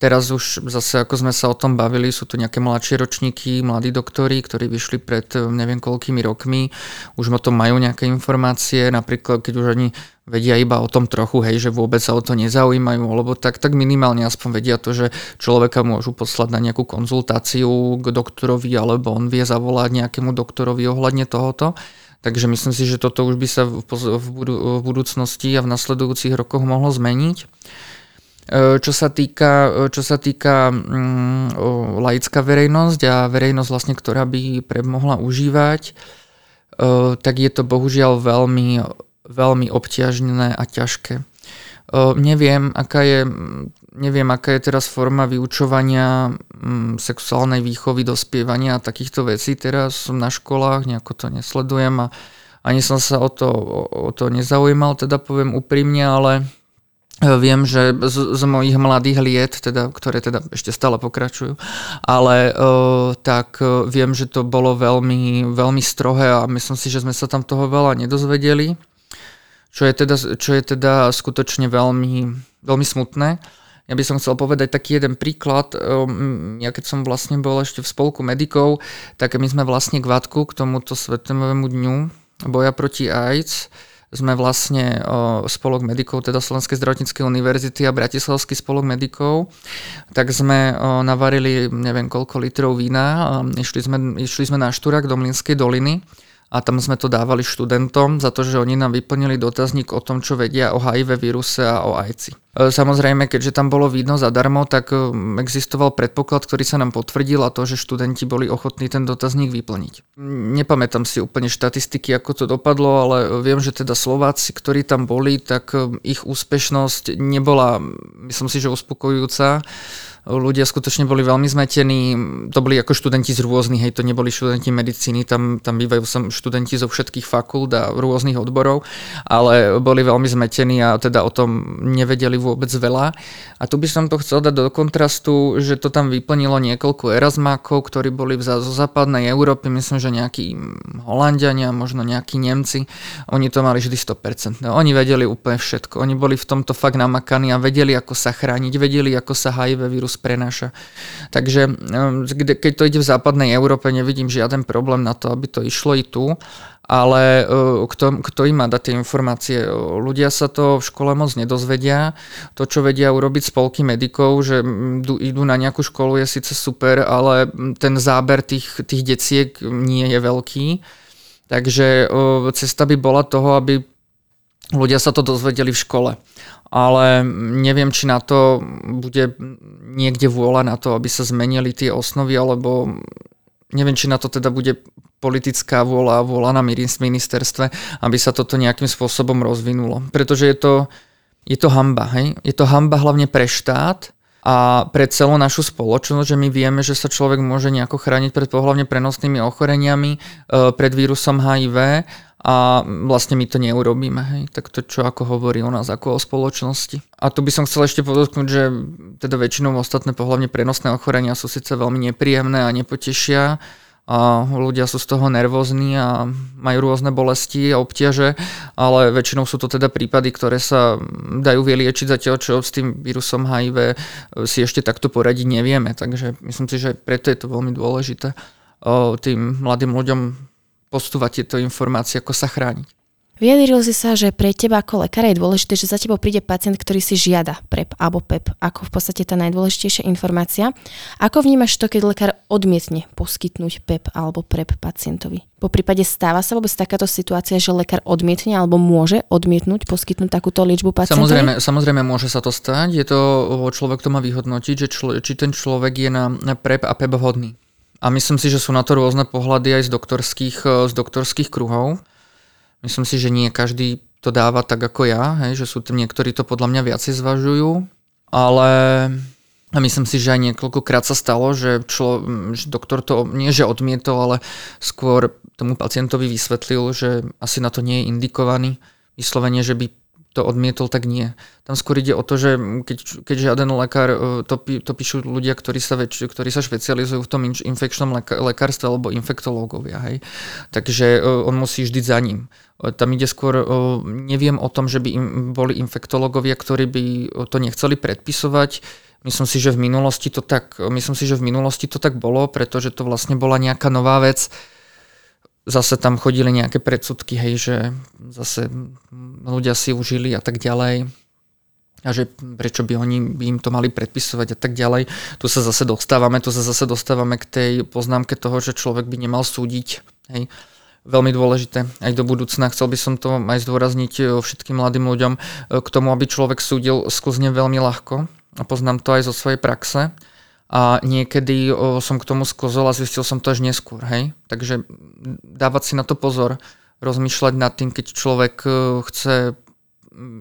Teraz už zase, ako sme sa o tom bavili, sú tu nejaké mladšie ročníky, mladí doktori, ktorí vyšli pred eh, neviem koľkými rokmi, už o tom majú nejaké informácie, napríklad keď už oni vedia iba o tom trochu, hej, že vôbec sa o to nezaujímajú, alebo tak, tak minimálne aspoň vedia to, že človeka môžu poslať na nejakú konzultáciu k doktorovi, alebo on vie zavolať nejakému doktorovi ohľadne tohoto. Takže myslím si, že toto už by sa v budúcnosti a v nasledujúcich rokoch mohlo zmeniť. E, čo sa týka, e, čo sa týka um, laická verejnosť a verejnosť, vlastne, ktorá by mohla užívať, uh, tak je to bohužiaľ veľmi, veľmi obťažné a ťažké. Neviem, aká je, neviem, aká je teraz forma vyučovania um, sexuálnej výchovy, dospievania a takýchto vecí teraz na školách, nejako to nesledujem a ani som sa o to, o to nezaujímal, teda poviem úprimne, ale Viem, že z, z mojich mladých liet, teda, ktoré teda ešte stále pokračujú, ale uh, tak uh, viem, že to bolo veľmi, veľmi strohé a myslím si, že sme sa tam toho veľa nedozvedeli, čo je teda, čo je teda skutočne veľmi, veľmi smutné. Ja by som chcel povedať taký jeden príklad. Ja keď som vlastne bol ešte v spolku medikov, tak my sme vlastne k Vatku, k tomuto svetovému dňu boja proti AIDS, sme vlastne spolok medikov, teda Slovenskej zdravotníckej univerzity a Bratislavský spolok medikov, tak sme navarili neviem koľko litrov vína, išli sme, išli sme na Šturak do Mlinskej doliny a tam sme to dávali študentom za to, že oni nám vyplnili dotazník o tom, čo vedia o HIV víruse a o AIDSi. E, samozrejme, keďže tam bolo vidno zadarmo, tak e, existoval predpoklad, ktorý sa nám potvrdil a to, že študenti boli ochotní ten dotazník vyplniť. Nepamätám si úplne štatistiky, ako to dopadlo, ale viem, že teda Slováci, ktorí tam boli, tak e, ich úspešnosť nebola, myslím si, že uspokojujúca ľudia skutočne boli veľmi zmetení. To boli ako študenti z rôznych, hej, to neboli študenti medicíny, tam, tam bývajú som študenti zo všetkých fakult a rôznych odborov, ale boli veľmi zmetení a teda o tom nevedeli vôbec veľa. A tu by som to chcel dať do kontrastu, že to tam vyplnilo niekoľko erasmákov, ktorí boli zo západnej Európy, myslím, že nejakí Holandiania, možno nejakí Nemci, oni to mali vždy 100%. No, oni vedeli úplne všetko. Oni boli v tomto fakt namakaní a vedeli, ako sa chrániť, vedeli, ako sa HIV vírus prenáša. Takže keď to ide v západnej Európe, nevidím žiaden problém na to, aby to išlo i tu, ale ehm, kto, kto im má dať tie informácie? Ľudia sa to v škole moc nedozvedia. To, čo vedia urobiť spolky medikov, že idú na nejakú školu, je síce super, ale ten záber tých, tých deciek nie je veľký. Takže ehm, cesta by bola toho, aby ľudia sa to dozvedeli v škole ale neviem, či na to bude niekde vôľa na to, aby sa zmenili tie osnovy, alebo neviem, či na to teda bude politická vôľa a vôľa na ministerstve, aby sa toto nejakým spôsobom rozvinulo. Pretože je to, je to hamba, hej? Je to hamba hlavne pre štát, a pre celú našu spoločnosť, že my vieme, že sa človek môže nejako chrániť pred pohľavne prenosnými ochoreniami, e, pred vírusom HIV a vlastne my to neurobíme. Hej. Tak to čo ako hovorí o nás ako o spoločnosti. A tu by som chcel ešte podotknúť, že teda väčšinou ostatné pohľavne prenosné ochorenia sú síce veľmi nepríjemné a nepotešia, a ľudia sú z toho nervózni a majú rôzne bolesti a obťaže, ale väčšinou sú to teda prípady, ktoré sa dajú vyliečiť zatiaľ, čo s tým vírusom HIV si ešte takto poradiť nevieme. Takže myslím si, že preto je to veľmi dôležité tým mladým ľuďom postúvať tieto informácie, ako sa chrániť. Vyjadril si sa, že pre teba ako lekára je dôležité, že za tebou príde pacient, ktorý si žiada PrEP alebo PEP, ako v podstate tá najdôležitejšia informácia. Ako vnímaš to, keď lekár odmietne poskytnúť PEP alebo PrEP pacientovi? Po prípade stáva sa vôbec takáto situácia, že lekár odmietne alebo môže odmietnúť poskytnúť takúto liečbu pacientovi? Samozrejme, samozrejme môže sa to stať. Je to, človek to má vyhodnotiť, že člo, či ten človek je na PrEP a PEP vhodný. A myslím si, že sú na to rôzne pohľady aj z doktorských, z doktorských kruhov. Myslím si, že nie každý to dáva tak ako ja, hej, že sú tam niektorí to podľa mňa viacej zvažujú, ale myslím si, že aj niekoľkokrát sa stalo, že, člo, že doktor to nie že odmietol, ale skôr tomu pacientovi vysvetlil, že asi na to nie je indikovaný, vyslovene, že by to odmietol, tak nie. Tam skôr ide o to, že keď, keď žiaden lekár, e, to, to píšu ľudia, ktorí sa, väč, ktorí sa špecializujú v tom infekčnom lekárstve alebo infektológovia. Hej. Takže e, on musí vždy za ním. E, tam ide skôr, neviem o tom, že by im boli infektológovia, ktorí by to nechceli predpisovať. Myslím si, že v minulosti to tak, myslím si, že v minulosti to tak bolo, pretože to vlastne bola nejaká nová vec, zase tam chodili nejaké predsudky, hej, že zase ľudia si užili a tak ďalej a že prečo by oni by im to mali predpisovať a tak ďalej. Tu sa zase dostávame, tu sa zase dostávame k tej poznámke toho, že človek by nemal súdiť. Hej. Veľmi dôležité aj do budúcna. Chcel by som to aj zdôrazniť e, všetkým mladým ľuďom. E, k tomu, aby človek súdil, sklzne veľmi ľahko. A poznám to aj zo svojej praxe a niekedy o, som k tomu sklzol a zistil som to až neskôr, hej. Takže dávať si na to pozor, rozmýšľať nad tým, keď človek e, chce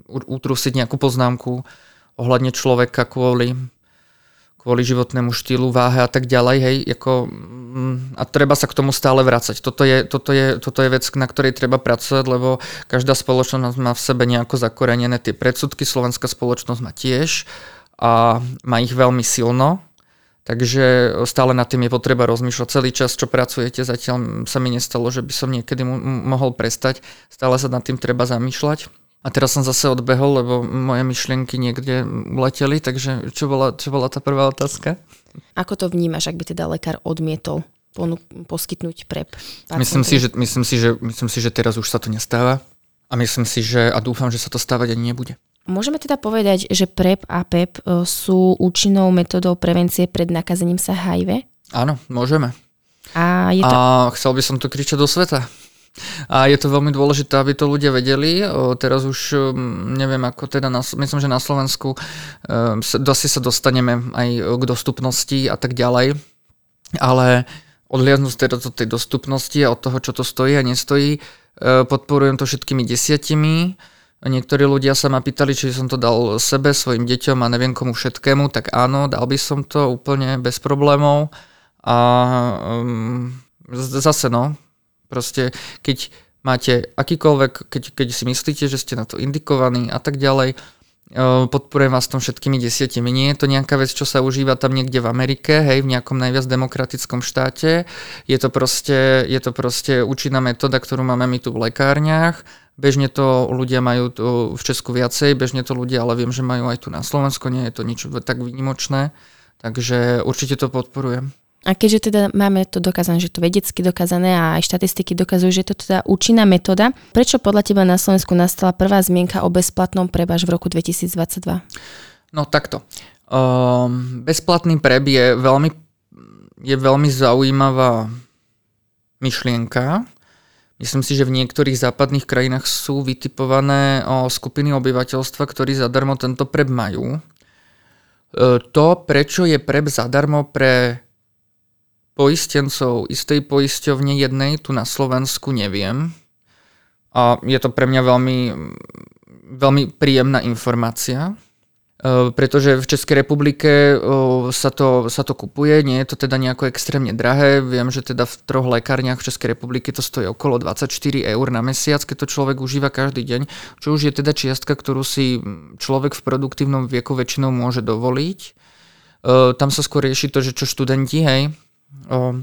utrusiť nejakú poznámku ohľadne človeka kvôli, kvôli životnému štýlu, váhe a tak ďalej, hej, ako, a treba sa k tomu stále vrácať. Toto je, toto, je, toto je vec, na ktorej treba pracovať, lebo každá spoločnosť má v sebe nejako zakorenené tie predsudky, slovenská spoločnosť má tiež a má ich veľmi silno, Takže stále nad tým je potreba rozmýšľať celý čas, čo pracujete. Zatiaľ sa mi nestalo, že by som niekedy mohol prestať. Stále sa nad tým treba zamýšľať. A teraz som zase odbehol, lebo moje myšlienky niekde uleteli, takže čo bola, čo bola tá prvá otázka? Ako to vnímaš, ak by teda lekár odmietol ponúk, poskytnúť PrEP? Myslím si, že, myslím, si, že, myslím si, že teraz už sa to nestáva a myslím si, že a dúfam, že sa to stávať ani nebude. Môžeme teda povedať, že PrEP a PEP e, sú účinnou metodou prevencie pred nakazením sa HIV? Áno, môžeme. A, je to... a chcel by som to kričať do sveta. A je to veľmi dôležité, aby to ľudia vedeli. O, teraz už neviem, ako teda, na, myslím, že na Slovensku asi sa dostaneme aj k dostupnosti a tak ďalej. Ale odliadnúť teda do tej dostupnosti a od toho, čo to stojí a nestojí, podporujem to všetkými desiatimi. Niektorí ľudia sa ma pýtali, či som to dal sebe, svojim deťom a neviem komu všetkému, tak áno, dal by som to úplne bez problémov. A um, zase no, Proste keď máte akýkoľvek, keď, keď si myslíte, že ste na to indikovaní a tak ďalej, podporujem vás tom všetkými desiatimi. Nie je to nejaká vec, čo sa užíva tam niekde v Amerike, hej, v nejakom najviac demokratickom štáte. Je to proste, je to proste účinná metóda, ktorú máme my tu v lekárniach. Bežne to ľudia majú tu v Česku viacej, bežne to ľudia, ale viem, že majú aj tu na Slovensku, nie je to nič tak výnimočné. Takže určite to podporujem. A keďže teda máme to dokázané, že to vedecky dokázané a aj štatistiky dokazujú, že je to teda účinná metóda, prečo podľa teba na Slovensku nastala prvá zmienka o bezplatnom prebaž v roku 2022? No takto. Um, bezplatný preb je veľmi, je veľmi zaujímavá myšlienka. Myslím si, že v niektorých západných krajinách sú vytipované skupiny obyvateľstva, ktorí zadarmo tento preb majú. E, to, prečo je preb zadarmo pre poistencov istej poisťovne jednej tu na Slovensku neviem. A je to pre mňa veľmi, veľmi príjemná informácia, pretože v Českej republike e, sa to, sa to kupuje, nie je to teda nejako extrémne drahé. Viem, že teda v troch lekárniach v Českej republike to stojí okolo 24 eur na mesiac, keď to človek užíva každý deň, čo už je teda čiastka, ktorú si človek v produktívnom vieku väčšinou môže dovoliť. E, tam sa skôr rieši to, že čo študenti, hej, O,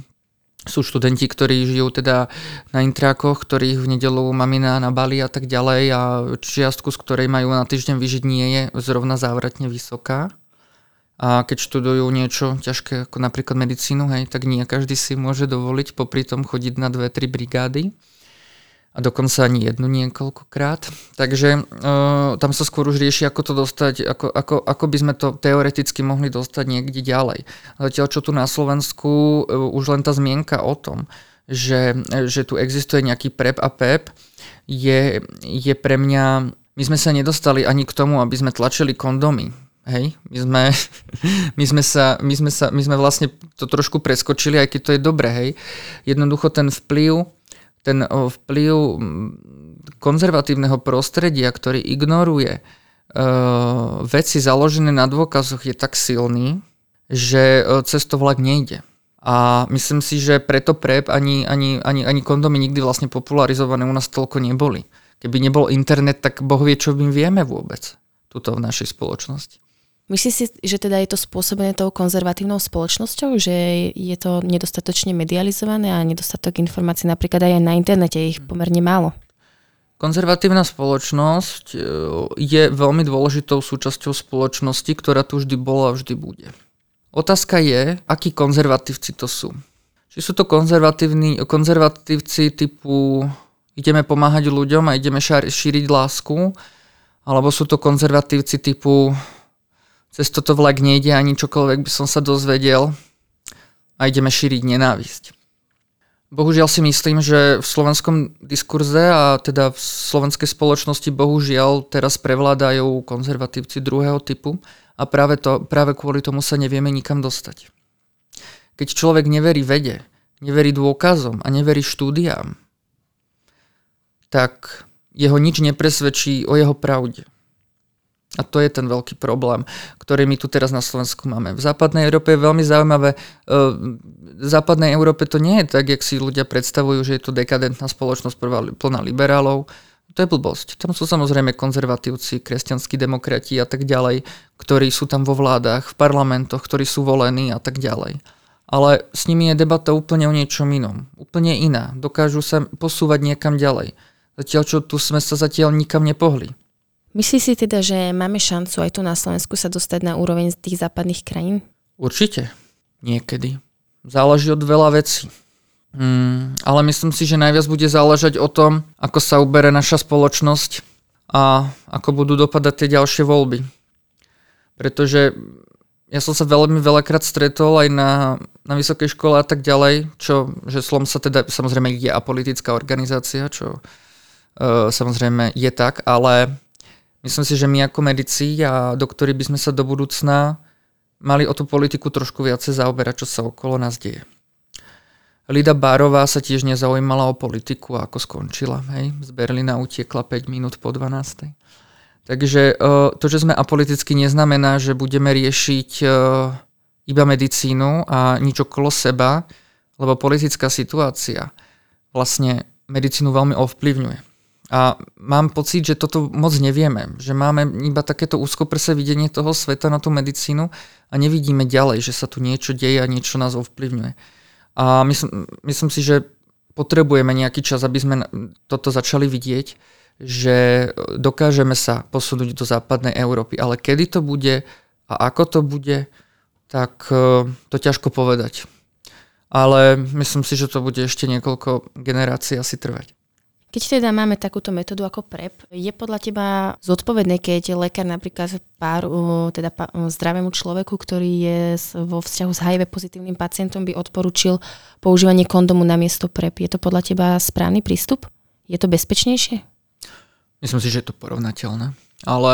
sú študenti, ktorí žijú teda na intrákoch, ktorých v nedelu mamina na Bali a tak ďalej a čiastku, z ktorej majú na týždeň vyžiť, nie je zrovna závratne vysoká. A keď študujú niečo ťažké, ako napríklad medicínu, hej, tak nie každý si môže dovoliť popri tom chodiť na dve, tri brigády a dokonca ani jednu niekoľkokrát. Takže e, tam sa skôr už rieši, ako to dostať, ako, ako, ako by sme to teoreticky mohli dostať niekde ďalej. Zatiaľ, čo tu na Slovensku e, už len tá zmienka o tom, že, že tu existuje nejaký PrEP a PEP, je, je pre mňa... My sme sa nedostali ani k tomu, aby sme tlačili kondomy. Hej, my sme, (laughs) my, sme sa, my, sme sa, my sme vlastne to trošku preskočili, aj keď to je dobré, hej. Jednoducho ten vplyv ten vplyv konzervatívneho prostredia, ktorý ignoruje uh, veci založené na dôkazoch, je tak silný, že cez to vlak nejde. A myslím si, že preto PrEP ani, ani, ani, ani kondomy nikdy vlastne popularizované u nás toľko neboli. Keby nebol internet, tak boh vie, čo my vieme vôbec tuto v našej spoločnosti. Myslíš si, že teda je to spôsobené tou konzervatívnou spoločnosťou, že je to nedostatočne medializované a nedostatok informácií napríklad aj na internete, je ich hm. pomerne málo? Konzervatívna spoločnosť e, je veľmi dôležitou súčasťou spoločnosti, ktorá tu vždy bola a vždy bude. Otázka je, akí konzervatívci to sú. Či sú to konzervatívci typu ideme pomáhať ľuďom a ideme šíriť lásku, alebo sú to konzervatívci typu cez toto vlak nejde ani čokoľvek by som sa dozvedel a ideme šíriť nenávisť. Bohužiaľ si myslím, že v slovenskom diskurze a teda v slovenskej spoločnosti bohužiaľ teraz prevládajú konzervatívci druhého typu a práve, to, práve kvôli tomu sa nevieme nikam dostať. Keď človek neverí vede, neverí dôkazom a neverí štúdiám, tak jeho nič nepresvedčí o jeho pravde. A to je ten veľký problém, ktorý my tu teraz na Slovensku máme. V západnej Európe je veľmi zaujímavé. V západnej Európe to nie je tak, jak si ľudia predstavujú, že je to dekadentná spoločnosť plná liberálov. To je blbosť. Tam sú samozrejme konzervatívci, kresťanskí demokrati a tak ďalej, ktorí sú tam vo vládach, v parlamentoch, ktorí sú volení a tak ďalej. Ale s nimi je debata úplne o niečom inom. Úplne iná. Dokážu sa posúvať niekam ďalej. Zatiaľ, čo tu sme sa zatiaľ nikam nepohli. Myslíš si teda, že máme šancu aj tu na Slovensku sa dostať na úroveň z tých západných krajín? Určite. Niekedy. Záleží od veľa vecí. Mm, ale myslím si, že najviac bude záležať o tom, ako sa ubere naša spoločnosť a ako budú dopadať tie ďalšie voľby. Pretože ja som sa veľmi veľakrát stretol aj na, na vysokej škole a tak ďalej, čo, že Slom sa teda, samozrejme je apolitická organizácia, čo uh, samozrejme je tak, ale Myslím si, že my ako medici a doktori by sme sa do budúcna mali o tú politiku trošku viacej zaoberať, čo sa okolo nás deje. Lida Bárová sa tiež nezaujímala o politiku, ako skončila. Hej? Z Berlína utiekla 5 minút po 12. Takže to, že sme apoliticky, neznamená, že budeme riešiť iba medicínu a nič okolo seba, lebo politická situácia vlastne medicínu veľmi ovplyvňuje. A mám pocit, že toto moc nevieme, že máme iba takéto úzkoprse videnie toho sveta na tú medicínu a nevidíme ďalej, že sa tu niečo deje a niečo nás ovplyvňuje. A myslím, myslím si, že potrebujeme nejaký čas, aby sme toto začali vidieť, že dokážeme sa posunúť do západnej Európy. Ale kedy to bude a ako to bude, tak e, to ťažko povedať. Ale myslím si, že to bude ešte niekoľko generácií asi trvať. Keď teda máme takúto metódu ako PrEP, je podľa teba zodpovedné, keď lekár napríklad pár, teda zdravému človeku, ktorý je vo vzťahu s HIV pozitívnym pacientom, by odporučil používanie kondomu na miesto PrEP. Je to podľa teba správny prístup? Je to bezpečnejšie? Myslím si, že je to porovnateľné. Ale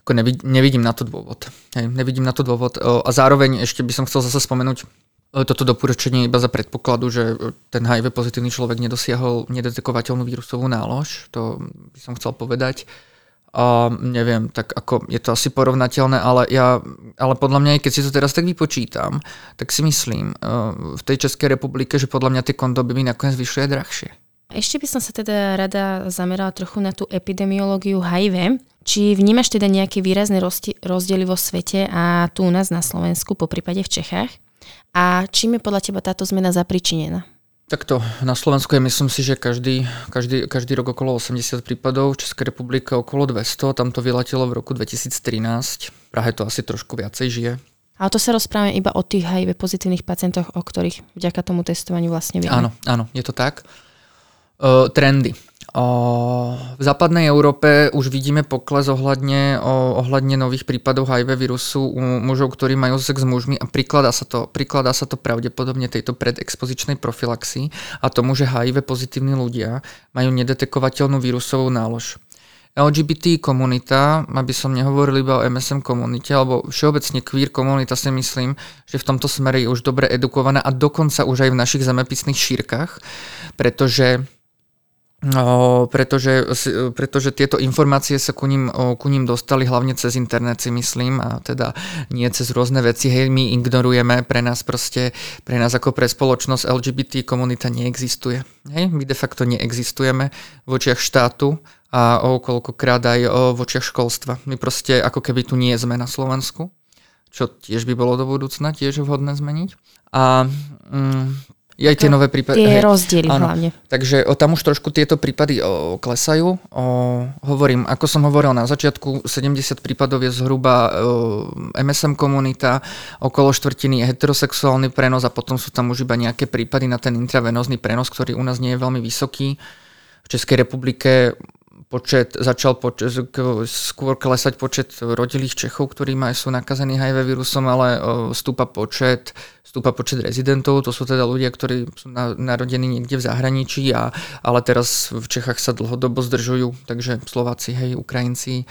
ako nevidím na to dôvod. Hej, nevidím na to dôvod. A zároveň ešte by som chcel zase spomenúť toto doporučenie iba za predpokladu, že ten HIV pozitívny človek nedosiahol nedetekovateľnú vírusovú nálož. To by som chcel povedať. A neviem, tak ako je to asi porovnateľné, ale, ja, ale podľa mňa, keď si to teraz tak vypočítam, tak si myslím eh, v tej Českej republike, že podľa mňa tie kondomy by nakoniec vyšli aj drahšie. Ešte by som sa teda rada zamerala trochu na tú epidemiológiu HIV. Či vnímaš teda nejaké výrazné rozdiely vo svete a tu u nás na Slovensku, po prípade v Čechách? A čím je podľa teba táto zmena zapričinená? Takto, na Slovensku je myslím si, že každý, každý, každý rok okolo 80 prípadov, v Českej republike okolo 200, tam to vyletelo v roku 2013, v Prahe to asi trošku viacej žije. Ale to sa rozprávame iba o tých HIV pozitívnych pacientoch, o ktorých vďaka tomu testovaniu vlastne vieme. Áno, áno, je to tak. Uh, trendy. V západnej Európe už vidíme pokles ohľadne, ohľadne nových prípadov HIV vírusu u mužov, ktorí majú sex s mužmi a prikladá sa to, prikladá sa to pravdepodobne tejto predexpozičnej profilaxii a tomu, že HIV pozitívni ľudia majú nedetekovateľnú vírusovú nálož. LGBT komunita, aby som nehovoril iba o MSM komunite, alebo všeobecne queer komunita si myslím, že v tomto smere je už dobre edukovaná a dokonca už aj v našich zemepisných šírkach, pretože pretože, pretože tieto informácie sa ku ním, ku ním dostali hlavne cez internet si myslím a teda nie cez rôzne veci. Hej, my ignorujeme, pre nás proste, pre nás ako pre spoločnosť LGBT komunita neexistuje. Hej, my de facto neexistujeme v očiach štátu a o koľkokrát aj v očiach školstva. My proste ako keby tu nie sme na Slovensku, čo tiež by bolo do budúcna tiež vhodné zmeniť. A mm, aj tie nové prípady. Tie hej, rozdiely áno. hlavne. Takže o, tam už trošku tieto prípady o, klesajú. O, hovorím, ako som hovoril na začiatku, 70 prípadov je zhruba o, MSM komunita, okolo štvrtiny je heterosexuálny prenos a potom sú tam už iba nejaké prípady na ten intravenózny prenos, ktorý u nás nie je veľmi vysoký. V Českej republike počet, začal počet, skôr klesať počet rodilých Čechov, ktorí majú, sú nakazení HIV vírusom, ale stúpa počet, stúpa počet rezidentov, to sú teda ľudia, ktorí sú na, narodení niekde v zahraničí, a, ale teraz v Čechách sa dlhodobo zdržujú, takže Slováci, hej, Ukrajinci,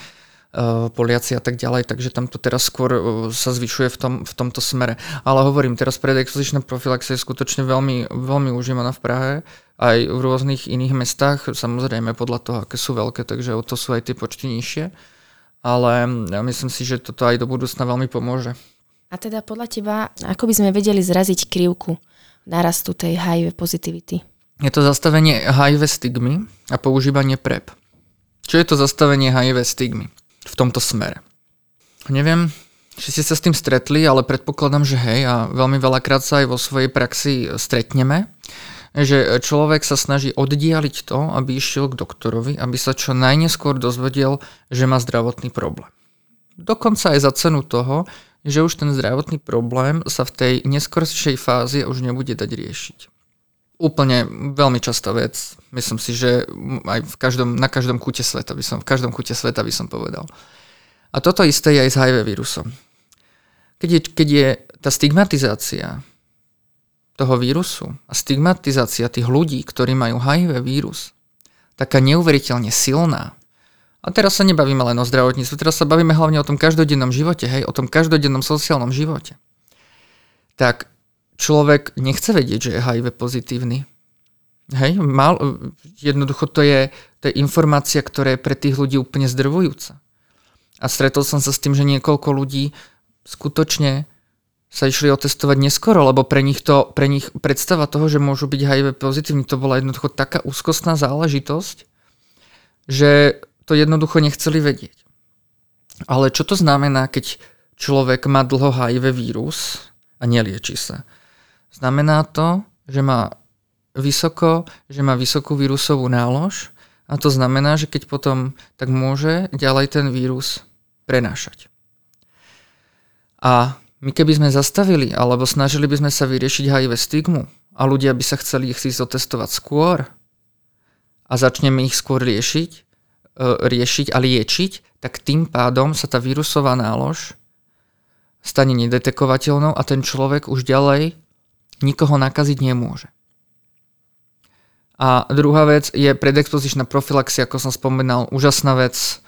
Poliaci a tak ďalej, takže tam to teraz skôr sa zvyšuje v, tom, v tomto smere. Ale hovorím, teraz predexpozičná profilaxia je skutočne veľmi, veľmi užívaná v Prahe aj v rôznych iných mestách, samozrejme podľa toho, aké sú veľké, takže o to sú aj tie počty nižšie. ale myslím si, že toto aj do budúcna veľmi pomôže. A teda podľa teba, ako by sme vedeli zraziť krivku narastu tej HIV pozitivity? Je to zastavenie HIV stigmy a používanie PrEP. Čo je to zastavenie HIV stigmy v tomto smere? Neviem, či ste sa s tým stretli, ale predpokladám, že hej a veľmi veľakrát sa aj vo svojej praxi stretneme že človek sa snaží oddialiť to, aby išiel k doktorovi, aby sa čo najneskôr dozvedel, že má zdravotný problém. Dokonca aj za cenu toho, že už ten zdravotný problém sa v tej neskoršej fáze už nebude dať riešiť. Úplne veľmi častá vec. Myslím si, že aj v každom, na každom kúte sveta by som, v každom kúte sveta by som povedal. A toto isté je aj s HIV vírusom. Keď je, keď je tá stigmatizácia toho vírusu a stigmatizácia tých ľudí, ktorí majú HIV vírus, taká neuveriteľne silná. A teraz sa nebavíme len o zdravotníctve, teraz sa bavíme hlavne o tom každodennom živote, hej, o tom každodennom sociálnom živote. Tak človek nechce vedieť, že je HIV pozitívny. Hej, mal, jednoducho to je, to je informácia, ktorá je pre tých ľudí úplne zdrvujúca. A stretol som sa s tým, že niekoľko ľudí skutočne sa išli otestovať neskoro, lebo pre nich, to, pre nich predstava toho, že môžu byť HIV pozitívni, to bola jednoducho taká úzkostná záležitosť, že to jednoducho nechceli vedieť. Ale čo to znamená, keď človek má dlho HIV vírus a nelieči sa? Znamená to, že má vysoko, že má vysokú vírusovú nálož a to znamená, že keď potom tak môže ďalej ten vírus prenášať. A my keby sme zastavili alebo snažili by sme sa vyriešiť HIV stigmu a ľudia by sa chceli ich si zotestovať skôr a začneme ich skôr riešiť, e, riešiť a liečiť, tak tým pádom sa tá vírusová nálož stane nedetekovateľnou a ten človek už ďalej nikoho nakaziť nemôže. A druhá vec je predexpozičná profilaxia, ako som spomínal, úžasná vec,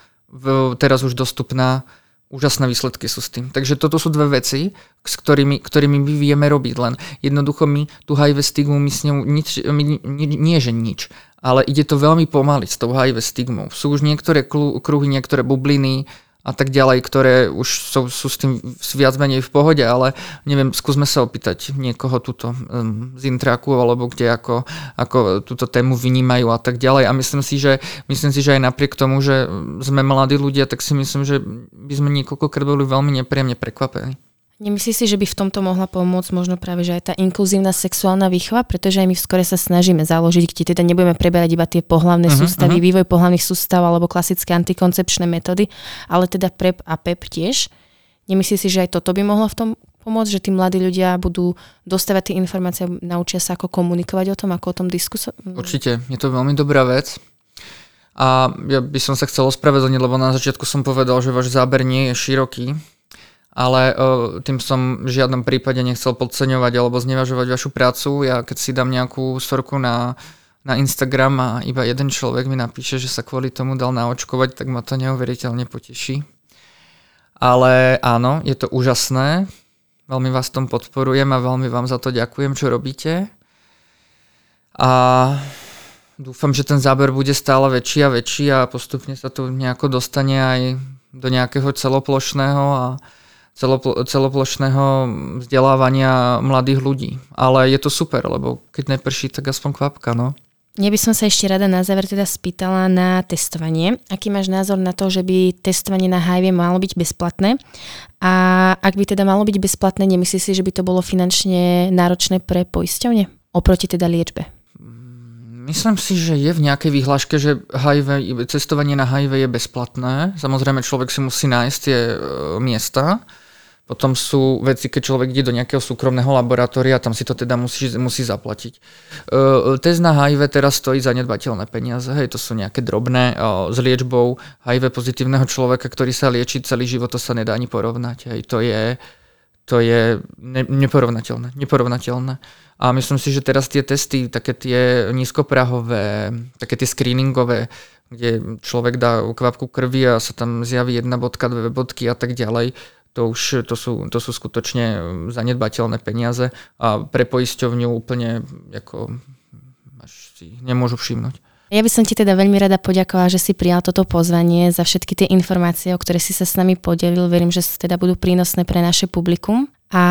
teraz už dostupná úžasné výsledky sú s tým. Takže toto sú dve veci, s ktorými, ktorými my vieme robiť. Len jednoducho my tú HIV stigmu, my s ňou nič, my, nie, nie že nič, ale ide to veľmi pomaly s tou HIV stigmou. Sú už niektoré kruhy, niektoré bubliny, a tak ďalej, ktoré už sú, sú s tým viac menej v pohode, ale neviem, skúsme sa opýtať niekoho tuto um, z Intraku alebo kde ako, ako túto tému vynímajú a tak ďalej. A myslím si, že, myslím si, že aj napriek tomu, že sme mladí ľudia, tak si myslím, že by sme niekoľkokrát boli veľmi nepríjemne prekvapení. Nemyslíš si, že by v tomto mohla pomôcť možno práve, že aj tá inkluzívna sexuálna výchova, pretože aj my v skore sa snažíme založiť, kde teda nebudeme preberať iba tie pohlavné uh-huh, sústavy, uh-huh. vývoj pohlavných sústav alebo klasické antikoncepčné metódy, ale teda PrEP a PEP tiež. Nemyslíš si, že aj toto by mohlo v tom pomôcť, že tí mladí ľudia budú dostávať tie informácie, naučia sa ako komunikovať o tom, ako o tom diskusovať? Určite, je to veľmi dobrá vec. A ja by som sa chcel ospravedlniť, lebo na začiatku som povedal, že váš záber nie je široký ale uh, tým som v žiadnom prípade nechcel podceňovať alebo znevažovať vašu prácu. Ja keď si dám nejakú storku na, na Instagram a iba jeden človek mi napíše, že sa kvôli tomu dal naočkovať, tak ma to neuveriteľne poteší. Ale áno, je to úžasné. Veľmi vás tom podporujem a veľmi vám za to ďakujem, čo robíte. A dúfam, že ten záber bude stále väčší a väčší a postupne sa to nejako dostane aj do nejakého celoplošného a celopl- celoplošného vzdelávania mladých ľudí. Ale je to super, lebo keď neprší, tak aspoň kvapka, no. Ja by som sa ešte rada na záver teda spýtala na testovanie. Aký máš názor na to, že by testovanie na HIV malo byť bezplatné? A ak by teda malo byť bezplatné, nemyslíš si, že by to bolo finančne náročné pre poisťovne oproti teda liečbe? Myslím si, že je v nejakej výhľaške, že HIV, cestovanie na HIV je bezplatné. Samozrejme, človek si musí nájsť tie e, miesta. Potom sú veci, keď človek ide do nejakého súkromného laboratória, tam si to teda musí, musí zaplatiť. Uh, test na HIV teraz stojí zanedbateľné peniaze, hej, to sú nejaké drobné. Uh, s liečbou HIV pozitívneho človeka, ktorý sa lieči celý život, to sa nedá ani porovnať. Hej, to je, to je ne, neporovnateľné, neporovnateľné. A myslím si, že teraz tie testy, také tie nízkoprahové, také tie screeningové, kde človek dá kvapku krvi a sa tam zjaví jedna bodka, dve bodky a tak ďalej, to už to sú, to sú skutočne zanedbateľné peniaze a pre poisťovňu úplne ako až si nemôžu všimnúť. Ja by som ti teda veľmi rada poďakovala, že si prijal toto pozvanie za všetky tie informácie, o ktoré si sa s nami podelil. Verím, že teda budú prínosné pre naše publikum a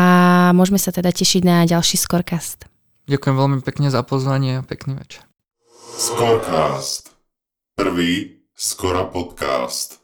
môžeme sa teda tešiť na ďalší Scorecast. Ďakujem veľmi pekne za pozvanie a pekný večer. Scorecast. Prvý Skora podcast.